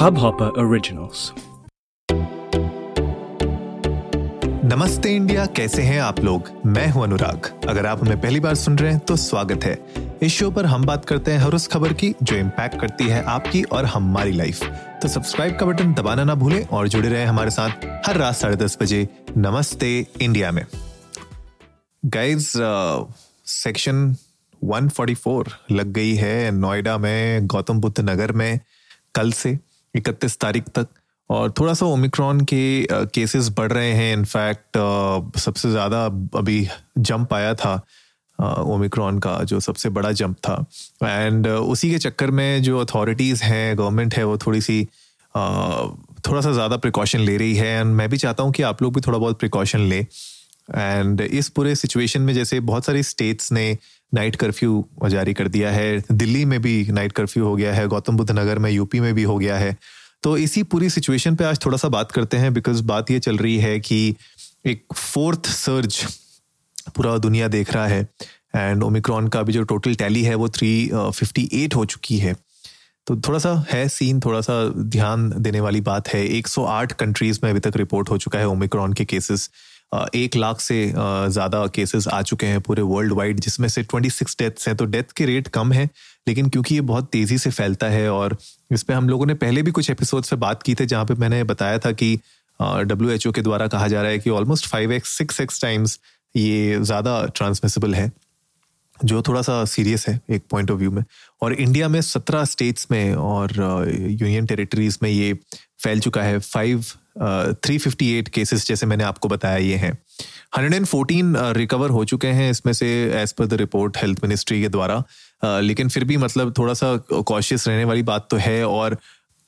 Hubhopper Originals. नमस्ते India, कैसे हैं आप लोग? मैं हूँ अनुराग। अगर आप हमें पहली बार सुन रहे हैं तो स्वागत है। इस शो पर हम बात करते हैं हर उस खबर की, जो इम्पैक्ट करती है आपकी और हमारी लाइफ तो सब्सक्राइब का बटन दबाना ना भूलें और जुड़े रहें हमारे साथ हर रात साढ़े दस बजे नमस्ते इंडिया में। गाइज़ सेक्शन 144 लग गई है नोएडा में गौतम बुद्ध नगर में, कल से। 31 तारीख तक। और थोड़ा सा ओमिक्रॉन के केसेस बढ़ रहे हैं। इनफैक्ट सबसे ज़्यादा अभी जंप आया था ओमिक्रॉन का, जो सबसे बड़ा जंप था। एंड उसी के चक्कर में जो अथॉरिटीज़ हैं गवर्नमेंट है, वो थोड़ी सी थोड़ा सा ज़्यादा प्रिकॉशन ले रही है। एंड मैं भी चाहता हूँ कि आप लोग भी थोड़ा बहुत प्रिकॉशन लें। एंड इस पूरे सिचुएशन में जैसे बहुत सारी स्टेट्स ने नाइट कर्फ्यू जारी कर दिया है। दिल्ली में भी नाइट कर्फ्यू हो गया है, गौतम बुद्ध नगर में यूपी में भी हो गया है। तो इसी पूरी सिचुएशन पे आज थोड़ा सा बात करते हैं बिकॉज़ बात ये चल रही है कि एक फोर्थ सर्ज पूरा दुनिया देख रहा है। एंड ओमिक्रॉन का भी जो टोटल टैली है वो थ्री फिफ्टी एट हो चुकी है। तो थोड़ा सा है सीन थोड़ा सा ध्यान देने वाली बात है। 108 कंट्रीज़ में अभी तक रिपोर्ट हो चुका है ओमिक्रॉन के केसेस एक लाख से ज़्यादा केसेस आ चुके हैं पूरे वर्ल्ड वाइड जिसमें से 26 डेथ्स हैं। तो डेथ के रेट कम है, लेकिन क्योंकि ये बहुत तेज़ी से फैलता है और इस पर हम लोगों ने पहले भी कुछ एपिसोड्स पे बात की थे, जहाँ पे मैंने बताया था कि डब्ल्यू एच ओ के द्वारा कहा जा रहा है कि almost five x six x times ये ज़्यादा ट्रांसमिसिबल है, जो थोड़ा सा सीरियस है एक पॉइंट ऑफ़ व्यू में। और इंडिया में सत्रह स्टेट्स में और यूनियन टेरिटरीज में ये फैल चुका है। Five three fifty eight cases जैसे मैंने आपको बताया ये हैं। हंड्रेड एंड फोर्टीन रिकवर हो चुके हैं इसमें से as per the report health ministry के द्वारा। Uh, लेकिन फिर भी मतलब थोड़ा सा कॉशियस रहने वाली बात तो है और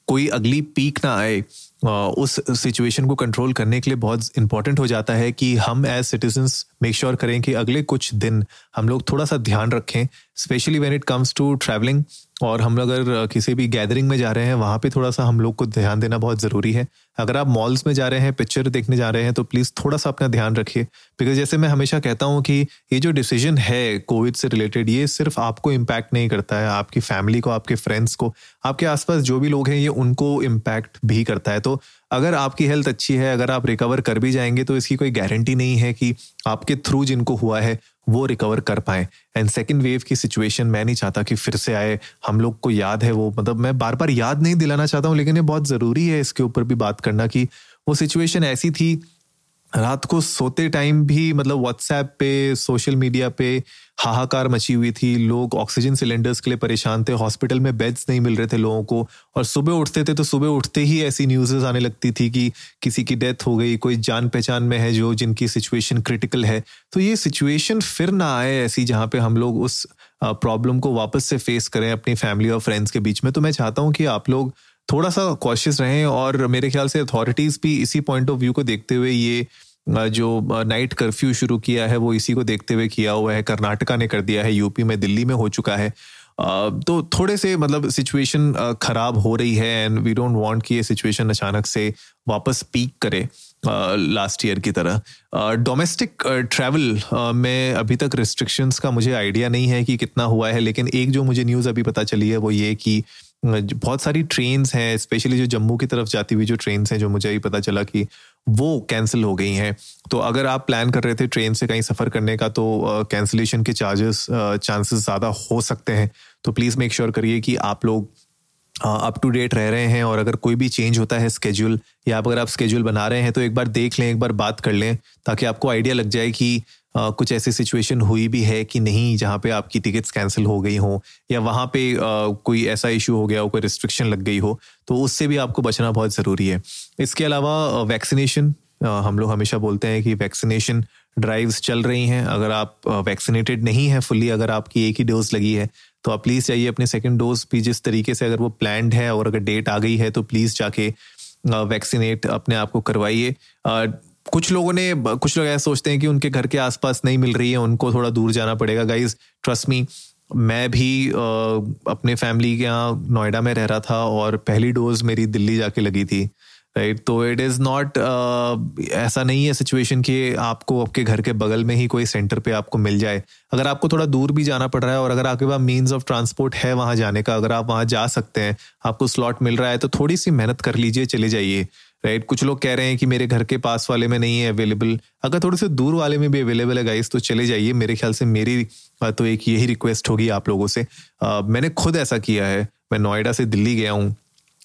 कोई अगली पीक ना आए उस सिचुएशन को कंट्रोल करने के लिए बहुत इंपॉर्टेंट हो जाता है कि हम एज सिटीजन्स मेक श्योर करें कि अगले कुछ दिन हम लोग थोड़ा सा ध्यान रखें specially when it comes to travelling और हम लोग अगर किसी भी गैदरिंग में जा रहे हैं, वहाँ पे थोड़ा सा हम लोग को ध्यान देना बहुत ज़रूरी है। अगर आप मॉल्स में जा रहे हैं पिक्चर देखने जा रहे हैं तो प्लीज़ थोड़ा सा अपना ध्यान रखिए। बिकॉज़ जैसे मैं हमेशा कहता हूँ कि ये जो डिसीज़न है कोविड से रिलेटेड ये सिर्फ़ आपको इम्पैक्ट नहीं करता है, आपकी फैमिली को, आपके फ्रेंड्स को, आपके आसपास जो भी लोग हैं, ये उनको इम्पैक्ट भी करता है। तो अगर आपकी हेल्थ अच्छी है, अगर आप रिकवर कर भी जाएँगे तो इसकी कोई गारंटी नहीं है कि आपके थ्रू जिनको हुआ है, वो रिकवर कर पाए। एंड सेकेंड वेव की सिचुएशन मैं नहीं चाहता कि फिर से आए। हम लोग को याद है वो मतलब मैं बार बार याद नहीं दिलाना चाहता हूँ, लेकिन ये बहुत ज़रूरी है इसके ऊपर भी बात करना कि वो सिचुएशन ऐसी थी रात को सोते टाइम भी मतलब व्हाट्सएप पे सोशल मीडिया पे हाहाकार मची हुई थी। लोग ऑक्सीजन सिलेंडर्स के लिए परेशान थे। हॉस्पिटल में बेड्स नहीं मिल रहे थे लोगों को। और सुबह उठते थे तो सुबह उठते ही ऐसी न्यूज़ आने लगती थी कि किसी की डेथ हो गई, कोई जान पहचान में है जो, जिनकी सिचुएशन क्रिटिकल है। तो ये सिचुएशन फिर ना आए ऐसी जहाँ पे हम लोग उस प्रॉब्लम को वापस से फेस करें अपनी फैमिली और फ्रेंड्स के बीच में। तो मैं चाहता हूँ कि आप लोग थोड़ा सा कॉशियस रहें और मेरे ख्याल से अथॉरिटीज़ भी इसी पॉइंट ऑफ़ व्यू को देखते हुए ये जो नाइट कर्फ्यू शुरू किया है, वो इसी को देखते हुए किया हुआ है। कर्नाटका ने कर दिया है यूपी में दिल्ली में हो चुका है। तो थोड़े से मतलब सिचुएशन खराब हो रही है एंड वी डोंट वांट कि ये सिचुएशन अचानक से वापस पीक करे। लास्ट ईयर की तरह। डोमेस्टिक ट्रैवल में अभी तक रिस्ट्रिक्शंस का मुझे आइडिया नहीं है कि कितना हुआ है, लेकिन एक जो मुझे न्यूज़ अभी पता चली है, वो ये कि बहुत सारी ट्रेन्स हैं स्पेशली जो जम्मू की तरफ़ जाती हुई जो ट्रेन्स हैं, जो मुझे अभी पता चला कि वो कैंसिल हो गई हैं। तो अगर आप प्लान कर रहे थे ट्रेन से कहीं सफ़र करने का तो कैंसिलेशन के चार्जेस चांसेस ज़्यादा हो सकते हैं। तो प्लीज़ मेक श्योर करिए कि आप लोग अप टू डेट रह रहे हैं और अगर कोई भी चेंज होता है स्केड्यूल या अगर आप स्केड्यूल बना रहे हैं तो एक बार देख लें एक बार बात कर लें ताकि आपको आइडिया लग जाए कि Uh, कुछ ऐसी सिचुएशन हुई भी है कि नहीं जहाँ पे आपकी टिकट्स कैंसिल हो गई हो या वहाँ पे uh, कोई ऐसा इशू हो गया हो कोई रिस्ट्रिक्शन लग गई हो तो उससे भी आपको बचना बहुत ज़रूरी है। इसके अलावा वैक्सीनेशन हम लोग हमेशा बोलते हैं कि वैक्सीनेशन ड्राइव्स चल रही हैं, अगर आप वैक्सीनेटेड नहीं है फुल्ली अगर आपकी एक ही डोज लगी है तो आप प्लीज़ जाइए अपने सेकेंड डोज भी जिस तरीके से अगर वो प्लान है और अगर डेट आ गई है तो प्लीज़ जाके वैक्सीनेट अपने आप को करवाइए। कुछ लोगों ने कुछ लोग ऐसा सोचते हैं कि उनके घर के आसपास नहीं मिल रही है, उनको थोड़ा दूर जाना पड़ेगा। गाइज़ ट्रस्ट मी मैं भी अपने फैमिली के यहाँ नोएडा में रह रहा था और पहली डोज मेरी दिल्ली जाके लगी थी। राइट तो इट इज़ नॉट ऐसा नहीं है सिचुएशन कि आपको आपके घर के बगल में ही कोई सेंटर पे आपको मिल जाए। अगर आपको थोड़ा दूर भी जाना पड़ रहा है और अगर आपके पास मीन्स ऑफ़ ट्रांसपोर्ट है वहाँ जाने का अगर आप वहाँ जा सकते हैं आपको स्लॉट मिल रहा है तो थोड़ी सी मेहनत कर लीजिए चले जाइए। राइट कुछ लोग कह रहे हैं कि मेरे घर के पास वाले में नहीं है अवेलेबल अगर थोड़े से दूर वाले में भी अवेलेबल है गाइस तो चले जाइए। मेरे ख्याल से मेरी तो एक यही रिक्वेस्ट होगी आप लोगों से। आ, मैंने खुद ऐसा किया है। मैं नोएडा से दिल्ली गया हूँ।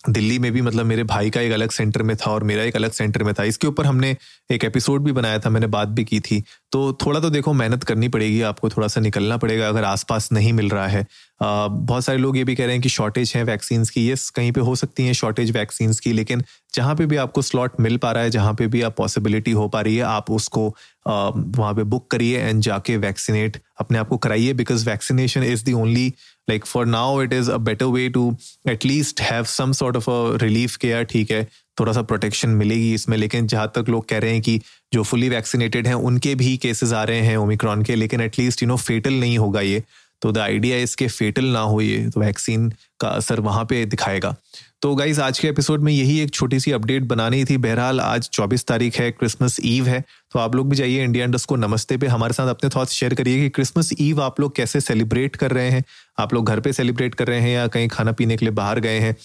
दिल्ली में भी मतलब मेरे भाई का एक अलग सेंटर में था और मेरा एक अलग सेंटर में था। इसके ऊपर हमने एक एपिसोड भी बनाया था, मैंने बात भी की थी। तो थोड़ा तो देखो, मेहनत करनी पड़ेगी, आपको थोड़ा सा निकलना पड़ेगा अगर आसपास नहीं मिल रहा है। बहुत सारे लोग ये भी कह रहे हैं कि शॉर्टेज है वैक्सीन की। यस कहीं पे हो सकती है शॉर्टेज वैक्सीन की, लेकिन जहाँ पे भी आपको स्लॉट मिल पा रहा है, जहाँ पे भी आप पॉसिबिलिटी हो पा रही है, आप उसको वहाँ पे बुक करिए एंड जाके वैक्सीनेट अपने आप को कराइए because vaccination is the only like for now it is a better way to at least have some sort of a relief care ठीक है, थोड़ा सा प्रोटेक्शन मिलेगी इसमें। लेकिन जहाँ तक लोग कह रहे हैं कि जो फुली वैक्सीनेटेड हैं, उनके भी केसेस आ रहे हैं ओमिक्रॉन के, लेकिन एटलीस्ट यू नो फेटल नहीं होगा ये। तो द आइडिया इसके फेटल ना हो ये तो वैक्सीन का असर वहाँ पे दिखाएगा। तो गाइज़ आज के एपिसोड में यही एक छोटी सी अपडेट बनानी थी। बहरहाल, आज 24 तारीख है क्रिसमस ईव है। तो आप लोग भी जाइए इंडिया इंडस को नमस्ते पे। हमारे साथ अपने थॉट्स शेयर करिए कि क्रिसमस ईव आप लोग कैसे सेलिब्रेट कर रहे हैं। आप लोग घर पे सेलिब्रेट कर रहे हैं या कहीं खाना पीने के लिए बाहर गए हैं।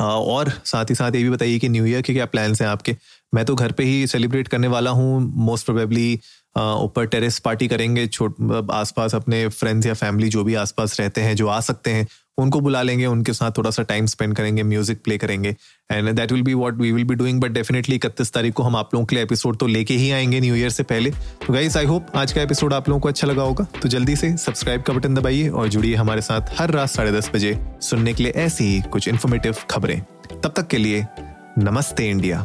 और साथ ही साथ ये भी बताइए कि न्यू ईयर के क्या प्लान्स हैं आपके? मैं तो घर पे ही सेलिब्रेट करने वाला हूँ। मोस्ट प्रोबेबली ऊपर टेरेस पार्टी करेंगे, छोट आसपास अपने फ्रेंड्स या फैमिली जो भी आसपास रहते हैं, जो आ सकते हैं। उनको बुला लेंगे, उनके साथ थोड़ा सा टाइम स्पेंड करेंगे म्यूज़िक प्ले करेंगे and that will be what we will be doing but definitely इकतीस तारीख को हम आप लोगों के लिए एपिसोड तो लेके ही आएँगे न्यू ईयर से पहले। तो गाइस आई होप आज का एपिसोड आप लोगों को अच्छा लगा होगा। तो जल्दी से सब्सक्राइब का बटन दबाइए और जुड़िए हमारे साथ हर रात साढ़े दस बजे सुनने के लिए ऐसी ही कुछ इन्फॉर्मेटिव खबरें। तब तक के लिए नमस्ते इंडिया।